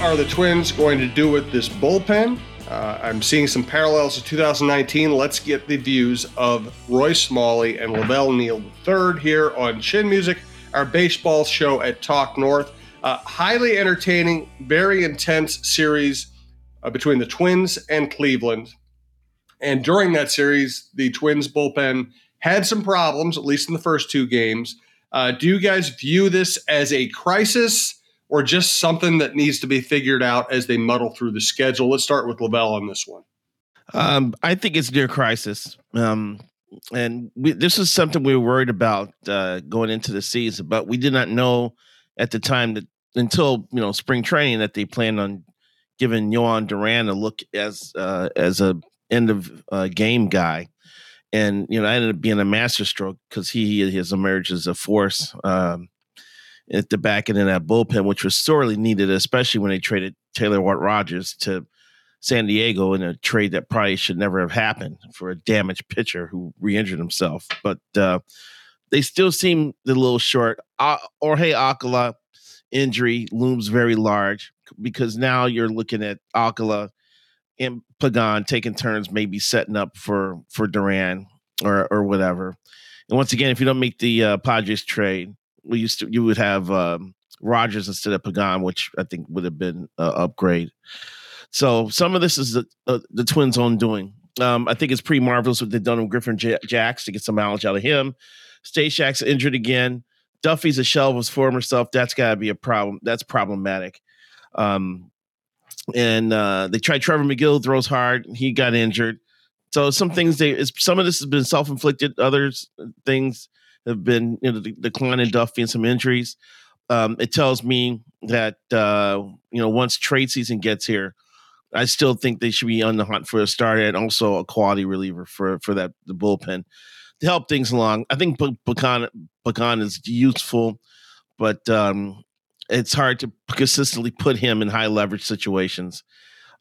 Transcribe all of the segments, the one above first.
Are the Twins going to do with this bullpen? Uh, I'm seeing some parallels to 2019. Let's get the views of Roy Smalley and LaVelle Neal III here on Chin Music, our baseball show at Talk North. Uh, highly entertaining, very intense series uh, between the Twins and Cleveland. And during that series, the Twins bullpen had some problems, at least in the first two games. Uh, do you guys view this as a crisis? Or just something that needs to be figured out as they muddle through the schedule? Let's start with LaVelle on this one. Um, I think it's near crisis. Um, and we, this is something we were worried about uh, going into the season, but we did not know at the time that until you know spring training that they planned on giving Jhoan Duran a look as uh, as a end of uh, game guy, and you know that ended up being a masterstroke because he, he has emerged as a force. Um, at the back end of that bullpen, which was sorely needed, especially when they traded Taylor Watt Rogers to San Diego in a trade that probably should never have happened for a damaged pitcher who re-injured himself. But uh, they still seem a little short. Uh, Jorge Alcala injury looms very large because now you're looking at Alcala and Pagan taking turns, maybe setting up for for Duran or or whatever. And once again, if you don't make the uh, Padres trade, we used to you would have um, Rogers instead of Pagan, which I think would have been an upgrade. So some of this is the uh, the Twins' own doing. Um, I think it's pretty marvelous what they've done with Griffin J- Jax to get some mileage out of him. Stashak's injured again. Duffey's a shell of his former self. That's got to be a problem. That's problematic. Um, and uh, they tried Trevor Megill throws hard. He got injured. So some things they some of this has been self inflicted. Others things have been you know in Duffey and some injuries. Um, it tells me that uh, you know once trade season gets here, I still think they should be on the hunt for a starter and also a quality reliever for for that the bullpen to help things along. I think Pagan Pagan is useful, but um, it's hard to consistently put him in high leverage situations.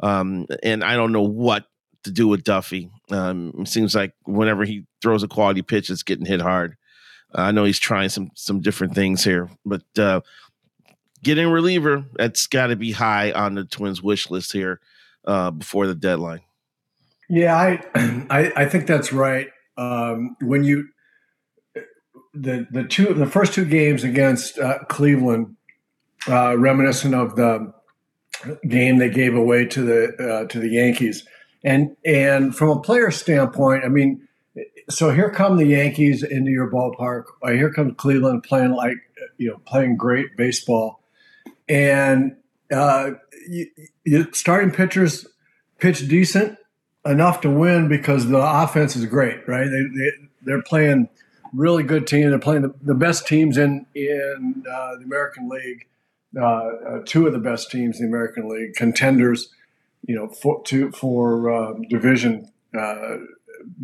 Um, and I don't know what to do with Duffey. Um, it seems like whenever he throws a quality pitch, it's getting hit hard. I know he's trying some some different things here, but uh, getting reliever that's got to be high on the Twins' wish list here uh, before the deadline. Yeah, I, I, I think that's right. Um, when you the the two the first two games against uh, Cleveland, uh, reminiscent of the game they gave away to the uh, to the Yankees, and and from a player standpoint, I mean so here come the Yankees into your ballpark. Uh, here comes Cleveland playing like you know playing great baseball, and uh, you, you, starting pitchers pitch decent enough to win because the offense is great, right? They, they they're playing really good team. They're playing the, the best teams in in uh, the American League. Uh, uh, two of the best teams in the American League, contenders, you know, for to, for uh, division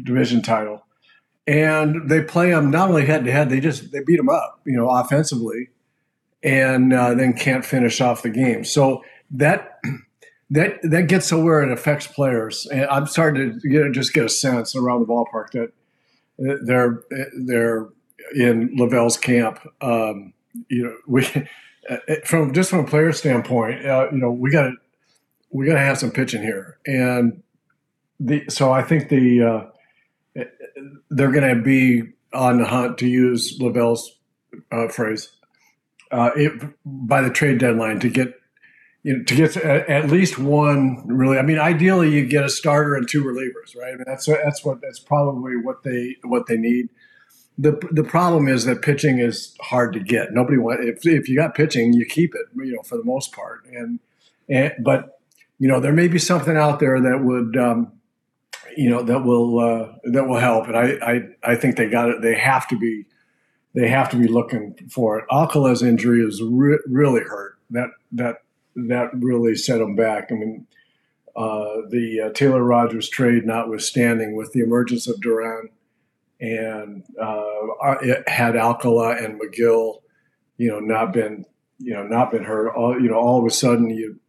division title and they play them not only head to head, they just they beat them up, you know, offensively, and uh, then can't finish off the game. So that that that gets to where it affects players. And I'm starting to get, just get a sense around the ballpark that uh, they're they're in LaVelle's camp. Um, you know, we uh, from just from a player standpoint, uh, you know, we got to we got to have some pitching here, and the so I think the uh, they're going to be on the hunt, to use LaVelle's uh, phrase, uh, it, by the trade deadline to get you know, to get to at least one really. I mean, ideally, you get a starter and two relievers, right? I mean, that's that's what that's probably what they what they need. the the problem is that pitching is hard to get. Nobody want if if you got pitching, you keep it, you know, for the most part. And and but you know, there may be something out there that would um, you know that will uh, that will help. And I I I think they got it. They have to be they have to be looking for it. Alcala's injury is re- really hurt. That that that really set him back. I mean, uh, the uh, Taylor Rogers trade notwithstanding, with the emergence of Duran and uh, it had Alcala and Megill, you know, not been you know not been hurt. All you know, all of a sudden you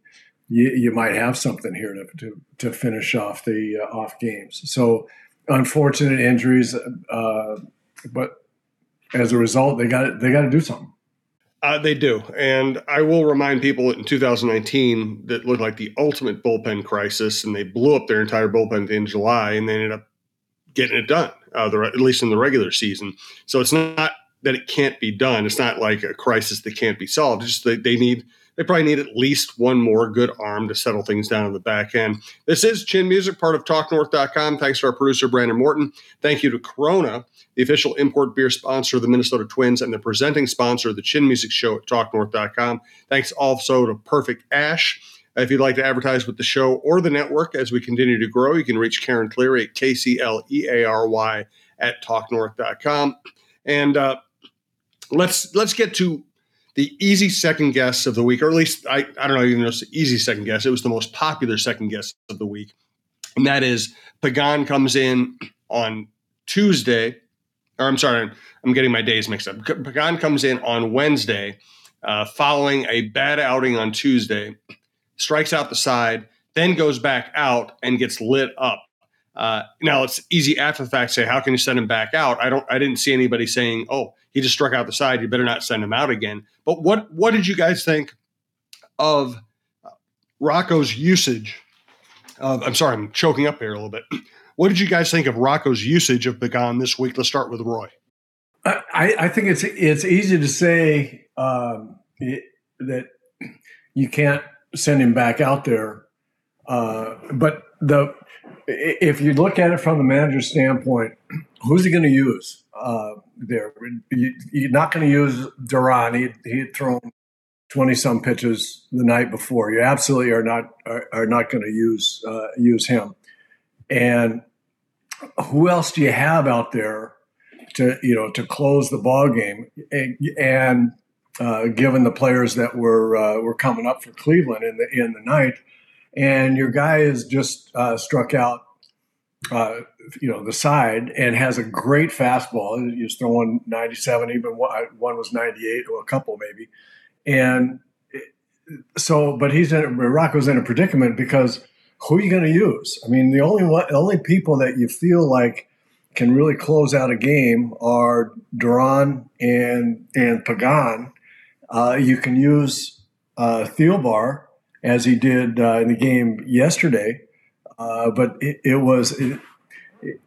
you, you might have something here to, to, to finish off the uh, off games. So unfortunate injuries, uh, but as a result, they got they got to do something. Uh, they do, and I will remind people that in 2019 that looked like the ultimate bullpen crisis, and they blew up their entire bullpen in July, and they ended up getting it done, uh, the, at least in the regular season. So it's not that it can't be done. It's not like a crisis that can't be solved. It's just that they need they probably need at least one more good arm to settle things down in the back end. This is Chin Music, part of TalkNorth.com. Thanks to our producer, Brandon Morton. Thank you to Corona, the official import beer sponsor of the Minnesota Twins and the presenting sponsor of the Chin Music Show at TalkNorth.com. Thanks also to Perfect Ash. If you'd like to advertise with the show or the network as we continue to grow, you can reach Karen Cleary at KCLEARY at TalkNorth.com. And uh, let's let's get to the easy second guess of the week, or at least I, I don't know even know it's the easy second guess. It was the most popular second guess of the week. And that is Pagan comes in on Tuesday, or I'm sorry, I'm getting my days mixed up. Pagan comes in on Wednesday, uh, following a bad outing on Tuesday, strikes out the side, then goes back out and gets lit up. Uh, now it's easy after the fact to say, how can you send him back out? I don't, I didn't see anybody saying, oh, he just struck out the side. You better not send him out again. But what what did you guys think of Rocco's usage? Of, I'm sorry, I'm choking up here a little bit. What did you guys think of Rocco's usage of Pagan this week? Let's start with Roy. I, I think it's it's easy to say um, it, that you can't send him back out there, uh, but the if you look at it from the manager's standpoint, who's he going to use? uh, there. You, are not going to use Duran. He he had thrown twenty some pitches the night before. You absolutely are not are, are not going to use uh, use him. And who else do you have out there to you know to close the ball game? And, and uh, given the players that were uh, were coming up for Cleveland in the in the night, and your guy is just uh, struck out uh, you know, the side and has a great fastball. He's throwing 97, even one was 98 or a couple maybe. And so, but he's in, Rocco's in a predicament because who are you going to use? I mean, the only one, the only people that you feel like can really close out a game are Duran and and Pagan. Uh, you can use uh, Thielbar as he did uh, in the game yesterday, uh, but it, it was it, it,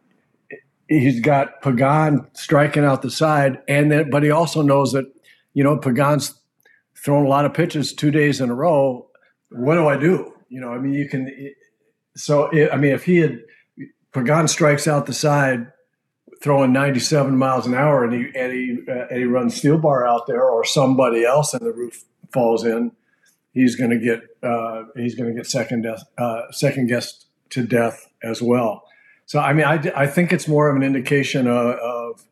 he's got Pagan striking out the side, and then but he also knows that you know Pagan's thrown a lot of pitches two days in a row. What do I do? You know, I mean, you can. So I mean, if he had Pagan strikes out the side, throwing 97 miles an hour, and he and he uh, and he runs Thielbar out there, or somebody else, and the roof falls in, he's going to get uh, he's going to get second death, uh, second guessed to death as well. So, I mean, I, I think it's more of an indication of, of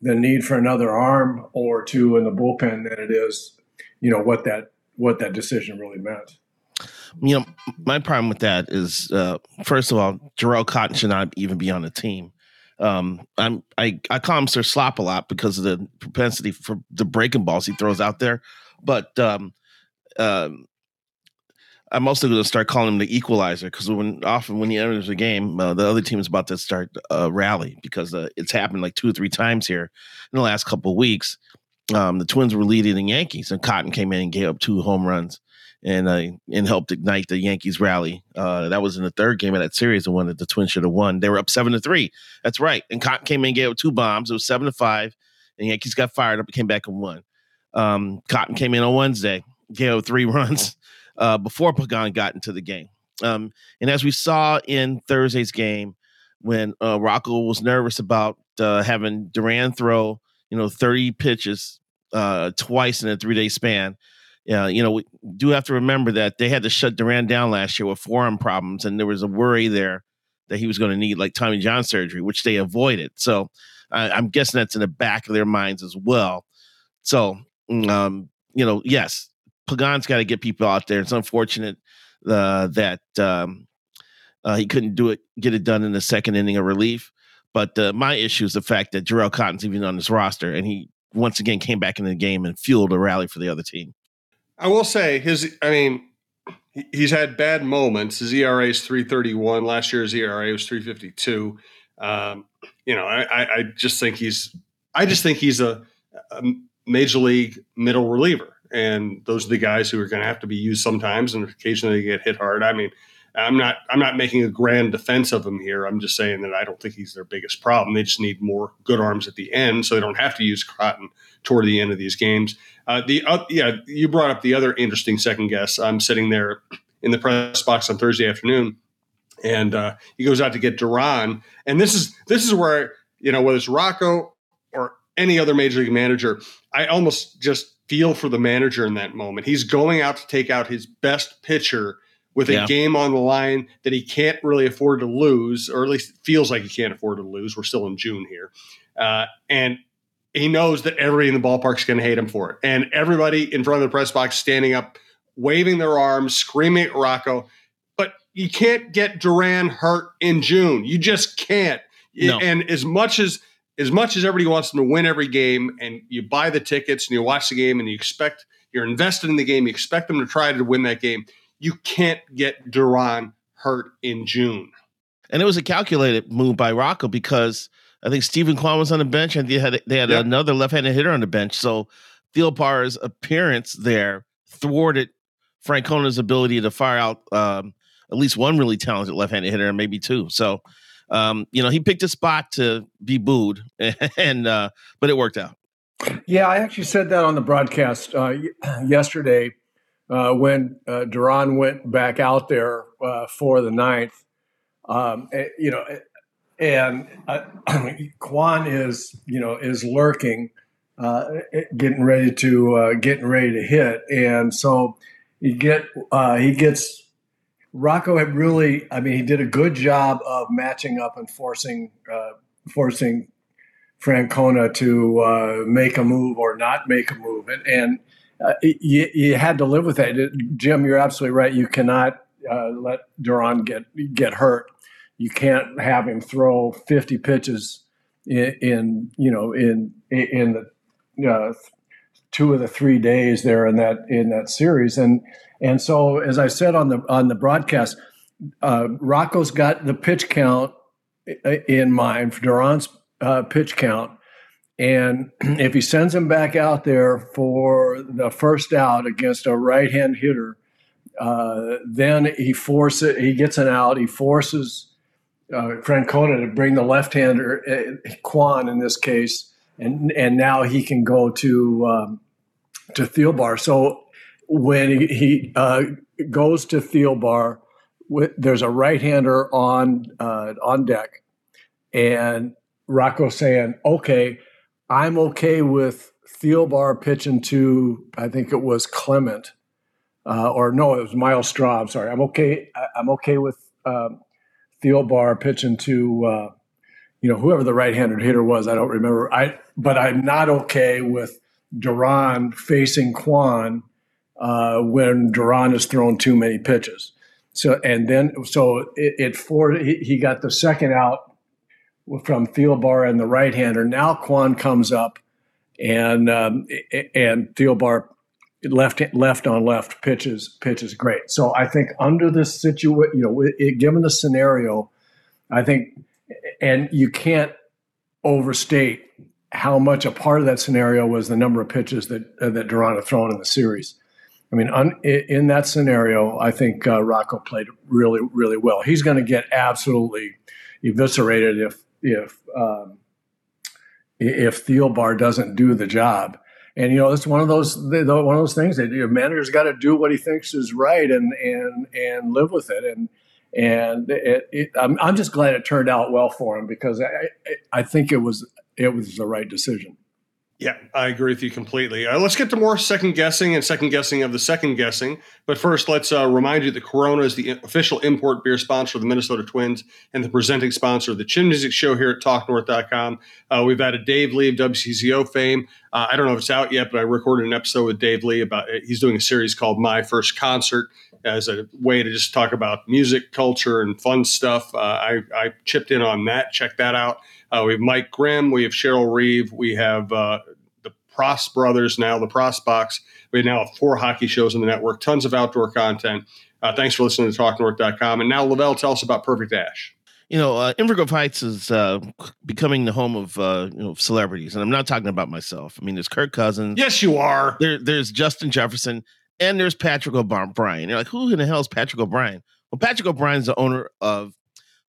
the need for another arm or two in the bullpen than it is, you know, what that what that decision really meant. You know, my problem with that is, uh, first of all, Jharel Cotton should not even be on the team. Um, I'm I I call him Sir Slop a lot because of the propensity for the breaking balls he throws out there, but um, um, I'm mostly going to start calling him the equalizer because when often when he enters a game, uh, the other team is about to start a rally because uh, it's happened like two or three times here in the last couple of weeks. Um, the Twins were leading the Yankees, and Cotton came in and gave up two home runs and uh, and helped ignite the Yankees rally. Uh, that was in the third game of that series, the one that the Twins should have won. They were up seven to three. That's right. And Cotton came in and gave up two bombs. It was seven to five. And Yankees got fired up and came back and won. Um, Cotton came in on Wednesday, gave three runs uh, before Pagan got into the game. Um, and as we saw in Thursday's game, when uh, Rocco was nervous about uh, having Duran throw, you know, 30 pitches uh, twice in a three day span. Yeah, you know, we do have to remember that they had to shut Duran down last year with forearm problems, and there was a worry there that he was going to need like Tommy John surgery, which they avoided. So uh, I'm guessing that's in the back of their minds as well. So, mm, um, you know, yes, Pagan's got to get people out there. It's unfortunate uh, that um, uh, he couldn't do it, get it done in the second inning of relief. But uh, my issue is the fact that Jharel Cotton's even on this roster, and he once again came back in the game and fueled a rally for the other team. I will say his. I mean, he's had bad moments. His ERA is three thirty one. Last year's ERA was three fifty two. Um, you know, I, I just think he's. I just think he's a, a major league middle reliever and those are the guys who are going to have to be used sometimes and occasionally get hit hard. I mean, I'm not I'm not making a grand defense of him here. I'm just saying that I don't think he's their biggest problem. They just need more good arms at the end, so they don't have to use Cotton toward the end of these games. Uh, the uh, yeah, you brought up the other interesting second guess. I'm sitting there in the press box on Thursday afternoon, and uh, he goes out to get Duran, and this is this is where you know whether it's Rocco or any other major league manager, I almost just feel for the manager in that moment. He's going out to take out his best pitcher with a game on the line that he can't really afford to lose, or at least feels like he can't afford to lose. We're still in June here. Uh, and he knows that everybody in the ballpark's going to hate him for it. And everybody in front of the press box standing up, waving their arms, screaming at Rocco. But you can't get Duran hurt in June. You just can't. No. And as much as as much as everybody wants them to win every game and you buy the tickets and you watch the game and you expect you're invested in the game, you expect them to try to win that game, you can't get Duran hurt in June. And it was a calculated move by Rocco because I think Steven Kwan was on the bench and they had they had yep. another left-handed hitter on the bench. So Thielbar's appearance there thwarted Francona's ability to fire out um, at least one really talented left-handed hitter and maybe two. So um, you know, he picked a spot to be booed, and uh, but it worked out. Yeah, I actually said that on the broadcast uh, yesterday uh, when uh, Duran went back out there uh, for the ninth. Um, eh, you know, eh, and uh, Kwan is you know is lurking, uh, eh, getting ready to uh, getting ready to hit, and so he get uh, he gets Rocco had really, I mean, he did a good job of matching up and forcing uh, forcing Francona to uh, make a move or not make a move, and, and uh, you, you, had to live with that. Jim, you're absolutely right. You cannot uh, let Duran get get hurt. You can't have him throw 50 pitches in, in you know in in the uh, two of the three days there in that in that series, and and so, as I said on the on the broadcast, uh, Rocco's got the pitch count in mind for Duran's uh, pitch count, and if he sends him back out there for the first out against a right hand hitter, uh, then he forces he gets an out. He forces uh, Francona to bring the left hander uh, Kwan in this case, and and now he can go to um, to Thielbar. So when he, he uh, goes to Thielbar, there's a right hander on uh, on deck, and Rocco saying, "Okay, I'm okay with Thielbar pitching to I think it was Clement, uh, or no, it was Myles Straw. I'm sorry. I'm okay. I'm okay with um, pitching to." Uh, you know, whoever the right-handed hitter was, I don't remember. I, but I'm not okay with Duran facing Kwan uh, when Duran has thrown too many pitches. So and then so it, it for he, he got the second out from Thielbar and the right hander. Now Kwan comes up and um, and Thielbar left left on left pitches pitches great. So I think under this situation, you know, it, given the scenario, I think, and you can't overstate how much a part of that scenario was the number of pitches that uh, that Duran had thrown in the series. I mean, un, in that scenario, I think uh, Rocco played really, really well. He's going to get absolutely eviscerated if if um, if Thielbar doesn't do the job. And you know, it's one of those one of those things that your manager's got to do what he thinks is right and and and live with it. And and it, it, I'm, I'm just glad it turned out well for him because I, I think it was it was the right decision. Yeah, I agree with you completely. Uh, let's get to more second guessing and second guessing of the second guessing. But first, let's uh, remind you that Corona is the official import beer sponsor of the Minnesota Twins and the presenting sponsor of the Chin Music Show here at TalkNorth.com. Uh, we've added Dave Lee of WCCO fame. Uh, I don't know if it's out yet, but I recorded an episode with Dave Lee about he's doing a series called My First Concert as a way to just talk about music, culture, and fun stuff. Uh, I, I chipped in on that. Check that out. Uh, we have Mike Grimm, we have Cheryl Reeve, we have uh, the Pross brothers now, the Pross Box. We now have four hockey shows on the network, tons of outdoor content. Uh, thanks for listening to TalkNorth.com. And now, LaVelle, tell us about Perfect Ash. You know, uh, Inver Grove Heights is uh, becoming the home of uh, you know celebrities, and I'm not talking about myself. I mean, there's Kirk Cousins. Yes, you are. There, there's Justin Jefferson, and there's Patrick O'Brien. You're like, who in the hell is Patrick O'Brien? Well, Patrick O'Brien's the owner of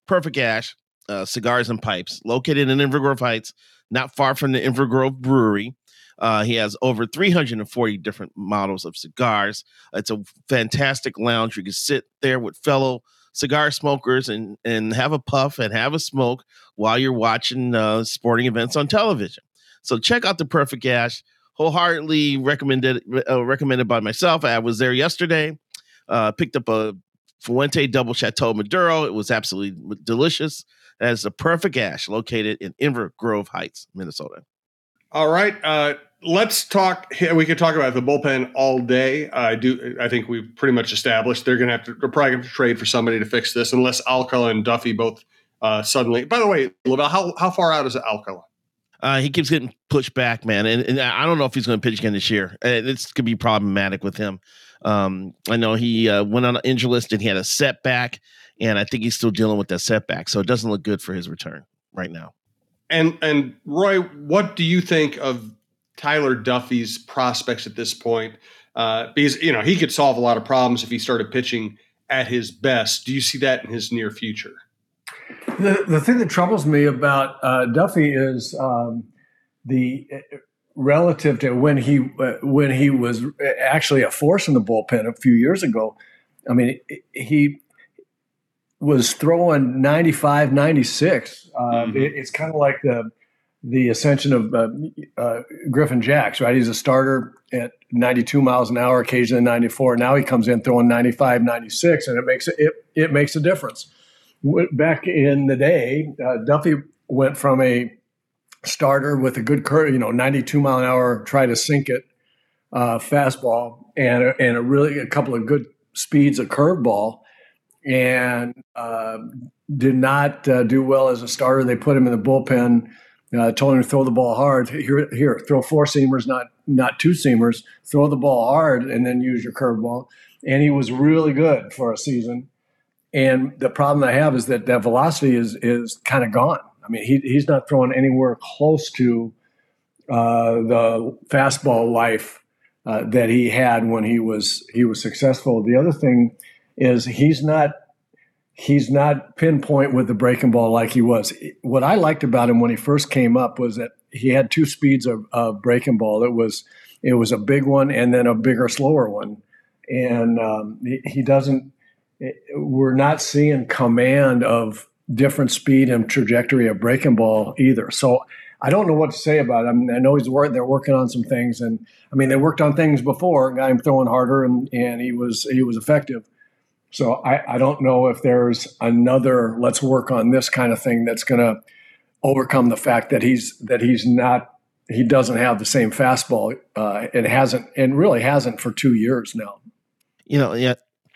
Perfect Ash, uh, Cigars and Pipes, located in Inver Grove Heights, not far from the Inver Grove Brewery. Uh, he has over 340 different models of cigars. It's a fantastic lounge. You can sit there with fellow cigar smokers and and have a puff and have a smoke while you're watching uh, sporting events on television. So check out the Perfect Ash. Wholeheartedly recommended uh, recommended by myself. I was there yesterday. Uh, picked up a Fuente Double Chateau Maduro. It was absolutely delicious. That is the perfect ash located in Inver Grove Heights, Minnesota. All right. Uh, let's talk. We could talk about the bullpen all day. I do. I think we've pretty much established they're going to have to. They're probably going to trade for somebody to fix this, unless Alcala and Duffey both uh, suddenly. By the way, LaVelle, how how far out is Alcala? Uh, he keeps getting pushed back, man, and, and I don't know if he's going to pitch again this year. It's going to be problematic with him. Um, I know he uh, went on an injury list and he had a setback and I think he's still dealing with that setback. So it doesn't look good for his return right now. And and Roy, what do you think of Tyler Duffey's prospects at this point? Uh, because you know he could solve a lot of problems if he started pitching at his best. Do you see that in his near future? The the thing that troubles me about uh, Duffy is um, the uh, relative to when he uh, when he was actually a force in the bullpen a few years ago. I mean, he was throwing 95, 96. Uh, mm-hmm. it, it's kind of like the the ascension of uh, uh, Griffin Jax, right? He's a starter at 92 miles an hour, occasionally 94. Now he comes in throwing 95, 96, and it makes it it makes a difference. Back in the day, uh, Duffey went from a starter with a good curve, you know, 92 mile an hour, try to sink it uh, fastball, and and a really a couple of good speeds of curveball and uh, did not uh, do well as a starter. They put him in the bullpen. Uh, told him to throw the ball hard. Here, here, throw four seamers, not not two seamers. Throw the ball hard, and then use your curveball. And he was really good for a season. And the problem I have is that that velocity is is kind of gone. I mean, he, he's not throwing anywhere close to uh, the fastball life uh, that he had when he was he was successful. The other thing is he's not he's not pinpoint with the breaking ball like he was. What I liked about him when he first came up was that he had two speeds of, of breaking ball. It was it was a big one and then a bigger, slower one, and um, he, he, doesn't. we're not seeing command of different speed and trajectory of breaking ball either. So I don't know what to say about him. I know he's working. They're working on some things, and I mean they worked on things before. Got him throwing harder, and and he was he was effective. So I, I don't know if there's another let's work on this kind of thing that's going to overcome the fact that he's that he's not he doesn't have the same fastball. Uh, it hasn't and really hasn't for two years now. You know, yeah.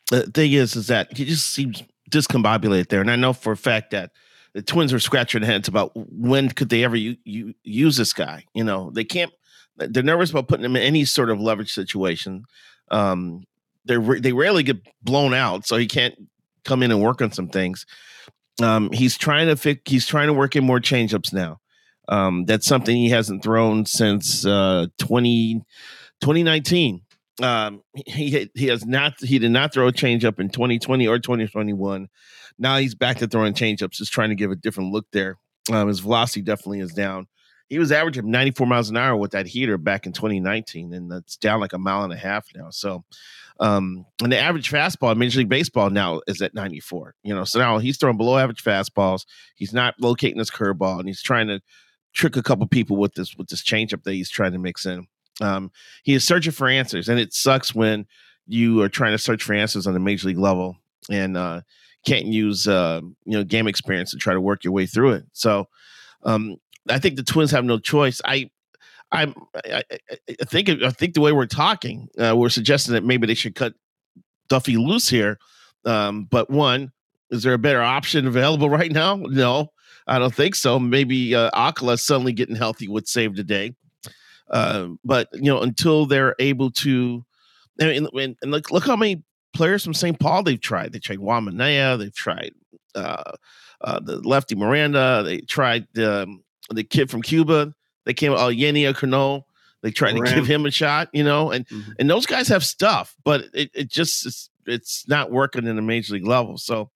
The thing is, is that he just seems discombobulated there, and I know for a fact that the Twins are scratching their heads about when could they ever use this guy. You know, they can't. They're nervous about putting him in any sort of leverage situation. Um, they they rarely get blown out, so he can't come in and work on some things. Um, he's trying to fix. He's trying to work in more changeups now. Um, that's something he hasn't thrown since uh, 20, 2019. Um, he he has not. He did not throw a changeup in 2020 or 2021. Now he's back to throwing changeups, just trying to give a different look there. Um, his velocity definitely is down. He was averaging 94 miles an hour with that heater back in 2019, and that's down like a mile and a half now. So, um, and the average fastball in Major League Baseball now is at 94. You know, so now he's throwing below average fastballs. He's not locating his curveball, and he's trying to trick a couple people with this with this changeup that he's trying to mix in. Um, he is searching for answers, and it sucks when you are trying to search for answers on the major league level and uh, can't use uh, you know game experience to try to work your way through it. So um, I think the Twins have no choice. I I'm, I, I think I think the way we're talking, uh, we're suggesting that maybe they should cut Duffey loose here. Um, but one, is there a better option available right now? No, I don't think so. Maybe uh, Alcala suddenly getting healthy would save the day. Uh, but you know, until they're able to, and, and, and look, look how many players from St. Paul they've tried. They tried Minaya, they've tried uh, uh, the lefty Miranda, they tried um, the kid from Cuba. They came, oh, Yennier Cano. They tried to give him a shot, you know, and mm-hmm. and those guys have stuff, but it, it just it's, it's not working in the major league level. So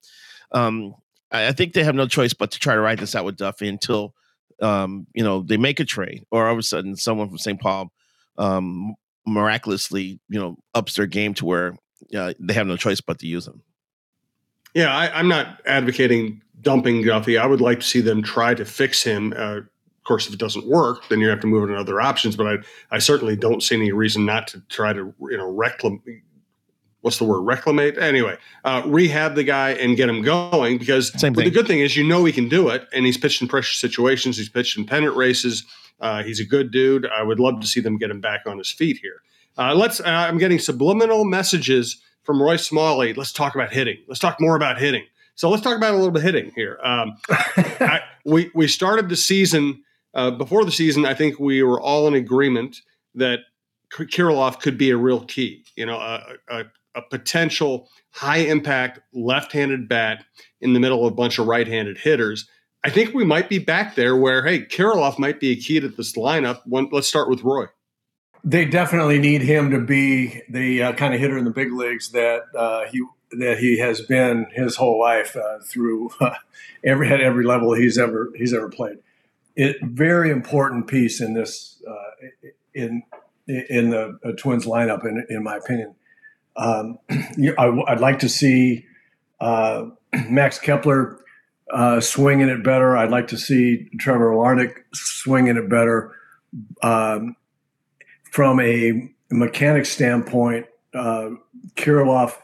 um, I, I, think they have no choice but to try to ride this out with Duffey until um, you know they make a trade, or all of a sudden someone from St. Paul um, miraculously you know ups their game to where uh, they have no choice but to use him. Yeah, I, am not advocating dumping Duffey. I would like to see them try to fix him. Uh, of course, if it doesn't work, then you have to move on to other options. But I, I certainly don't see any reason not to try to, you know, reclaim. What's the word? Reclamate. Anyway, uh, rehab the guy and get him going because the good thing is you know he can do it, and he's pitched in pressure situations. He's pitched in pennant races. Uh, he's a good dude. I would love to see them get him back on his feet here. Uh, let's. Uh, I'm getting subliminal messages from Roy Smalley. Let's talk about hitting. Let's talk more about hitting. So let's talk about a little bit hitting here. Um, I, we we started the season uh, before the season. I think we were all in agreement that Kirilloff could be a real key. You know, a, a, a potential high impact left-handed bat in the middle of a bunch of right-handed hitters. I think we might be back there where hey, Kirilloff might be a key to this lineup. Let's start with Roy they definitely need him to be the uh, kind of hitter in the big leagues that uh, he that he has been his whole life uh, through uh, every at every level he's ever he's ever played. It very important piece in this uh, in in the uh, Twins lineup, in in my opinion. Um, I, would like to see Max Kepler swinging it better. I'd like to see Trevor Larnach swinging it better. Um, from a mechanic standpoint, uh, Kirilloff,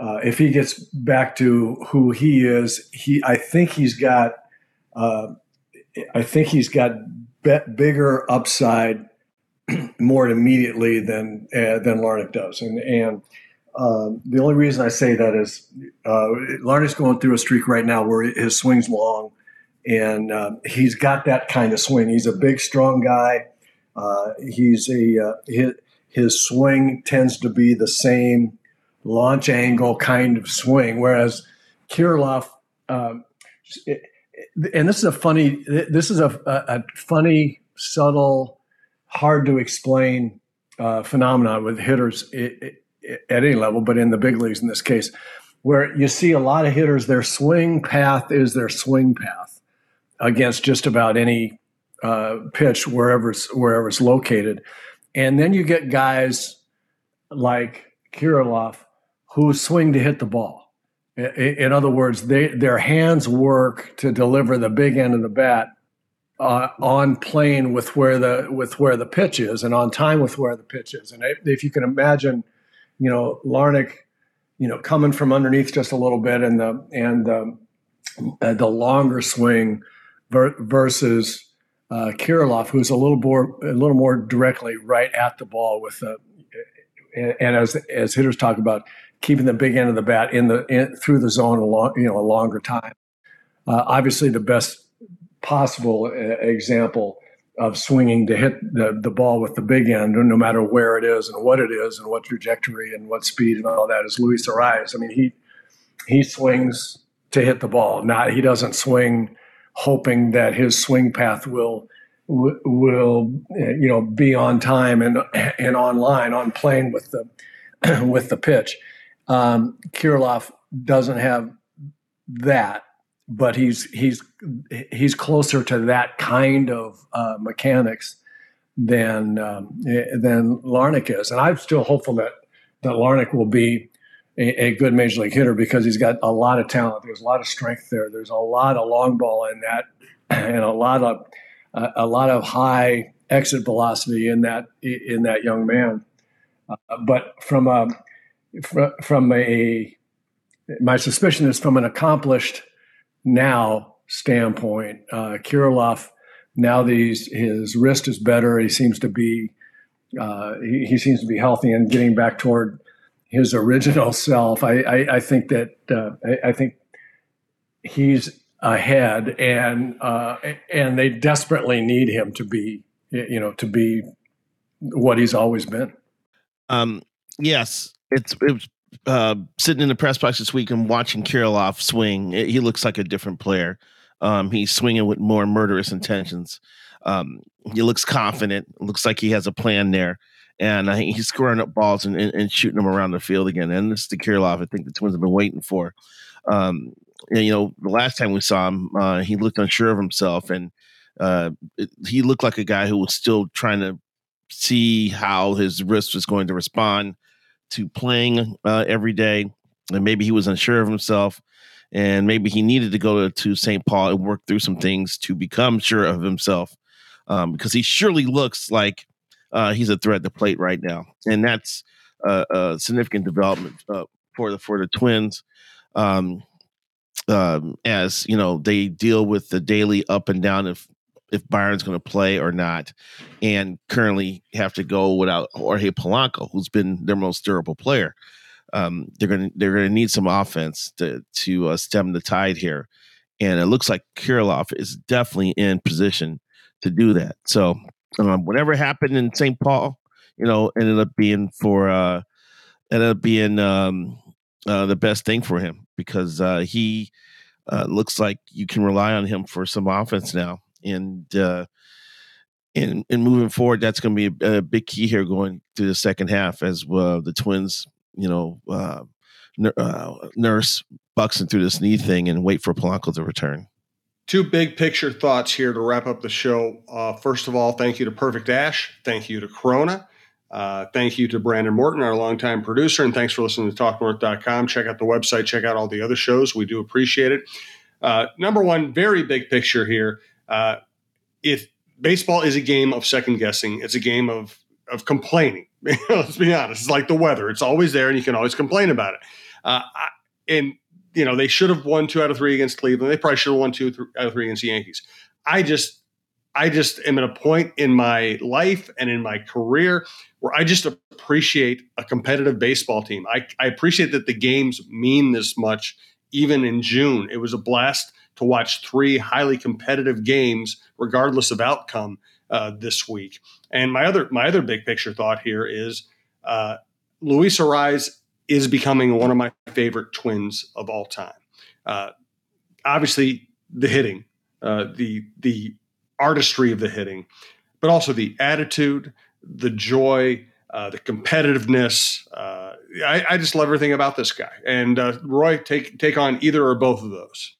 uh, if he gets back to who he is, he I think he's got uh, I think he's got bigger upside more immediately than uh, than Larnach does, and and um, the only reason I say that is uh, Larnach's going through a streak right now where his swing's long, and uh, he's got that kind of swing. He's a big, strong guy. Uh, he's a uh, his, his swing tends to be the same launch angle kind of swing, whereas Kirilloff, um, and this is a funny, this is a, a funny, subtle, hard to explain uh, phenomenon with hitters at any level, but in the big leagues in this case, where you see a lot of hitters, their swing path is their swing path against just about any uh, pitch wherever it's, wherever it's located. And then you get guys like Kirilloff who swing to hit the ball. In other words, they, their hands work to deliver the big end of the bat uh, on plane with where the with where the pitch is and on time with where the pitch is. And if you can imagine, you know, Larnach, you know, coming from underneath just a little bit and the and the, uh, the longer swing versus uh, Kirilloff, who's a little more a little more directly right at the ball with the and as as hitters talk about keeping the big end of the bat in the in, through the zone a long you know a longer time. Uh, obviously, the best possible uh, example of swinging to hit the, the ball with the big end, no matter where it is and what it is and what trajectory and what speed and all that is Luis Arraez. I mean, he he swings to hit the ball. Not he doesn't swing hoping that his swing path will will you know be on time and and online on plane with the with the pitch. Um, Kirilloff doesn't have that, but he's he's he's closer to that kind of uh, mechanics than um, than Larnach is, and I'm still hopeful that that Larnach will be a, a, good major league hitter because he's got a lot of talent. There's a lot of strength there. There's a lot of long ball in that, and a lot of uh, a lot of high exit velocity in that in that young man. Uh, but from a from a my suspicion is from an accomplished now standpoint, uh, Kirilloff now he's, his wrist is better, he seems to be uh, he, he, seems to be healthy and getting back toward his original self. I, I, I think that uh, I, I, think he's ahead, and uh, and they desperately need him to be you know to be what he's always been. Um, yes, it's it was uh, sitting in the press box this week and watching Kirilloff swing. It, he looks like a different player. Um, he's swinging with more murderous intentions. Um, he looks confident. Looks like he has a plan there, and uh, he's scoring up balls and, and, and, shooting them around the field again. And this is the Kirilloff I think the Twins have been waiting for. Um, and, you know, the last time we saw him, uh, he looked unsure of himself, and uh, it, he looked like a guy who was still trying to see how his wrist was going to respond to playing uh, every day, and maybe he was unsure of himself and maybe he needed to go to, to St. Paul and work through some things to become sure of himself, um, because he surely looks like uh, he's a threat at the plate right now, and that's a, a significant development uh, for the for the Twins. Um, um, as you know, they deal with the daily up and down if if Byron's going to play or not, and currently have to go without Jorge Polanco, who's been their most durable player um, they're going to they're going to need some offense to to uh, stem the tide here, and it looks like Kirilloff is definitely in position to do that. So um, whatever happened in St. Paul, you know, ended up being for uh, ended up being um, uh, the best thing for him because uh, he uh, looks like you can rely on him for some offense now, and uh, and and moving forward, that's going to be a, a, big key here going through the second half as uh, the Twins you know, uh, uh, nurse Buxton through this knee thing and wait for Polanco to return. Two big picture thoughts here to wrap up the show. Uh, first of all, thank you to Perfect Ash. Thank you to Corona. Uh, thank you to Brandon Morton, our longtime producer. And thanks for listening to TalkNorth.com. Check out the website, check out all the other shows. We do appreciate it. Uh, number one, very big picture here. Uh, if baseball is a game of second guessing, it's a game of of complaining. Let's be honest. It's like the weather; it's always there, and you can always complain about it. Uh, I, and you know they should have won two out of three against Cleveland. They probably should have won two out of three against the Yankees. I just, I just am at a point in my life and in my career where I just appreciate a competitive baseball team. I, I appreciate that the games mean this much, even in June. It was a blast to watch three highly competitive games, regardless of outcome uh, this week. And my other my other big picture thought here is uh, Luis Arraez is becoming one of my favorite twins of all time. Uh, obviously, the hitting, uh, the the artistry of the hitting, but also the attitude, the joy, uh, the competitiveness. Uh, I, I, just love everything about this guy. And uh, Roy, take take on either or both of those.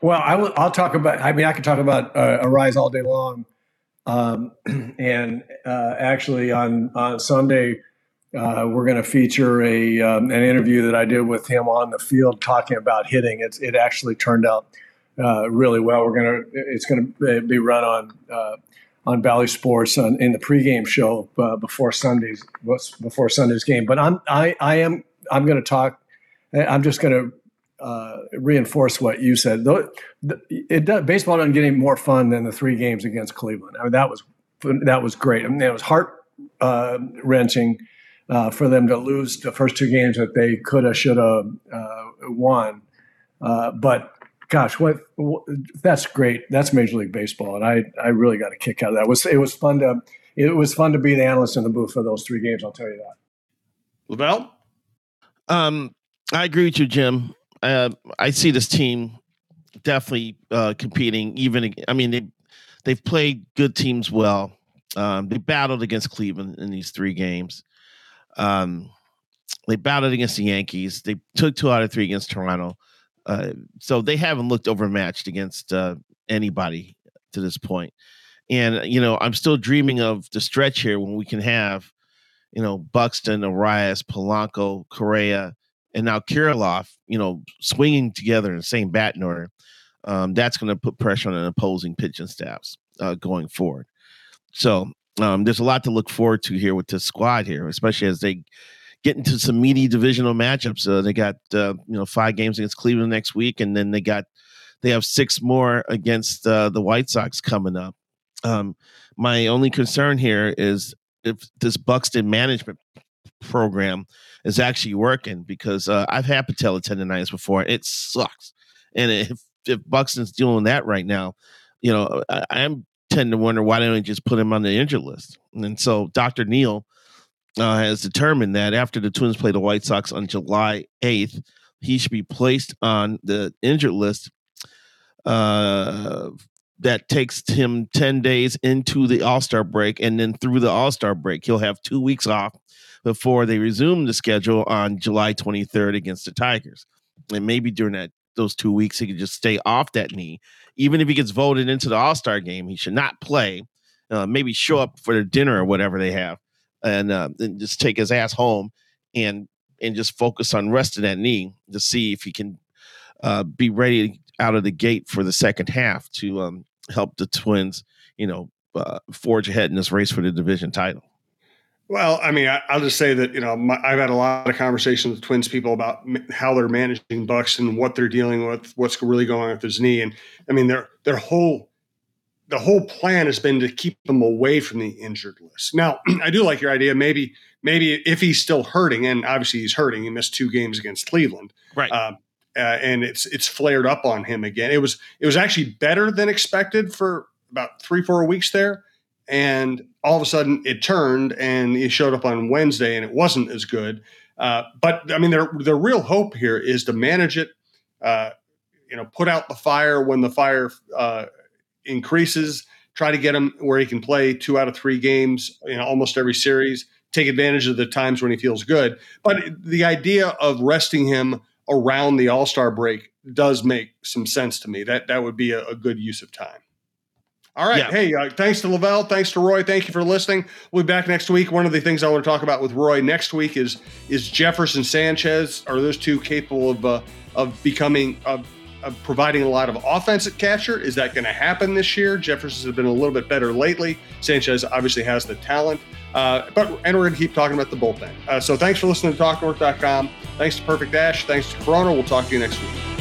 Well, I will. Talk about. I mean, I could talk about uh, Arraez all day long. Um, and uh, actually, on on Sunday, uh, we're going to feature a um, an interview that I did with him on the field talking about hitting. It's it actually turned out uh, really well. We're gonna it's going to be run on uh, on Bally Sports on, in the pregame show uh, before Sunday's before Sunday's game. But I'm I I am I'm going to talk. I'm just going to uh, reinforce what you said. Though it does, baseball doesn't get any more fun than the three games against Cleveland. I mean, that was that was great. I mean, it was heart uh, wrenching uh, for them to lose the first two games that they could have, should have uh, won. Uh, but gosh, what, what, that's great. That's Major League Baseball, and I I really got a kick out of that. It was it was fun to it was fun to be the analyst in the booth for those three games. I'll tell you that. LaVelle. Um, I agree with you, Jim uh, I see this team definitely uh, competing. Even I mean they they've played good teams well. Um, they battled against Cleveland in these three games. Um, they battled against the Yankees. They took two out of three against Toronto. Uh, so they haven't looked overmatched against uh, anybody to this point. And you know, I'm still dreaming of the stretch here when we can have, you know, Buxton, Arraez, Polanco, Correa, and now Kirilloff, you know, swinging together in the same batting order. Um, that's going to put pressure on an opposing pitching staffs uh, going forward. So um, there's a lot to look forward to here with this squad here, especially as they get into some meaty divisional matchups. Uh, they got uh, you know five games against Cleveland next week, and then they got they have six more against uh, the White Sox coming up. Um, my only concern here is if this Buxton management program is actually working because uh, I've had patella tendonitis before. It sucks, and if if Buxton's doing that right now, you know, I, I'm tend to wonder why don't they just put him on the injured list. And so Dr. Neal uh, has determined that after the Twins play the White Sox on July 8th, he should be placed on the injured list. Uh, that takes him 10 days into the All Star break. And then through the All Star break, he'll have two weeks off before they resume the schedule on July 23rd against the Tigers. And maybe during that those two weeks, he could just stay off that knee. Even if he gets voted into the All Star game, he should not play. Uh, maybe show up for their dinner or whatever they have, and, uh, and just take his ass home and and just focus on resting that knee to see if he can uh, be ready out of the gate for the second half to um, help the Twins, you know, uh, forge ahead in this race for the division title. Well, I mean, I, will just say that you know my, I've had a lot of conversations with Twins people about m- how they're managing Bux and what they're dealing with, what's really going on with his knee, and I mean their their whole the whole plan has been to keep him away from the injured list. Now, I do like your idea. Maybe maybe if he's still hurting, and obviously he's hurting, he missed two games against Cleveland, right? Uh, uh, and it's it's flared up on him again. It was it was actually better than expected for about three four weeks there and all of a sudden it turned and he showed up on Wednesday and it wasn't as good. Uh, but I mean, their the real hope here is to manage it. Uh, you know, put out the fire when the fire uh, increases. Try to get him where he can play two out of three games in almost every series. Take advantage of the times when he feels good. But the idea of resting him around the All Star break does make some sense to me. That that would be a, a good use of time. All right. Yeah. Hey, uh, thanks to LaVelle. Thanks to Roy. Thank you for listening. We'll be back next week. One of the things I want to talk about with Roy next week is is Jeffers and Sanchez. Are those two capable of uh, of becoming of, of providing a lot of offense at catcher? Is that going to happen this year? Jeffers has been a little bit better lately. Sanchez obviously has the talent. Uh, but and we're going to keep talking about the bullpen. Uh, so thanks for listening to TalkNorth.com. Thanks to Perfect Ash. Thanks to Corona. We'll talk to you next week.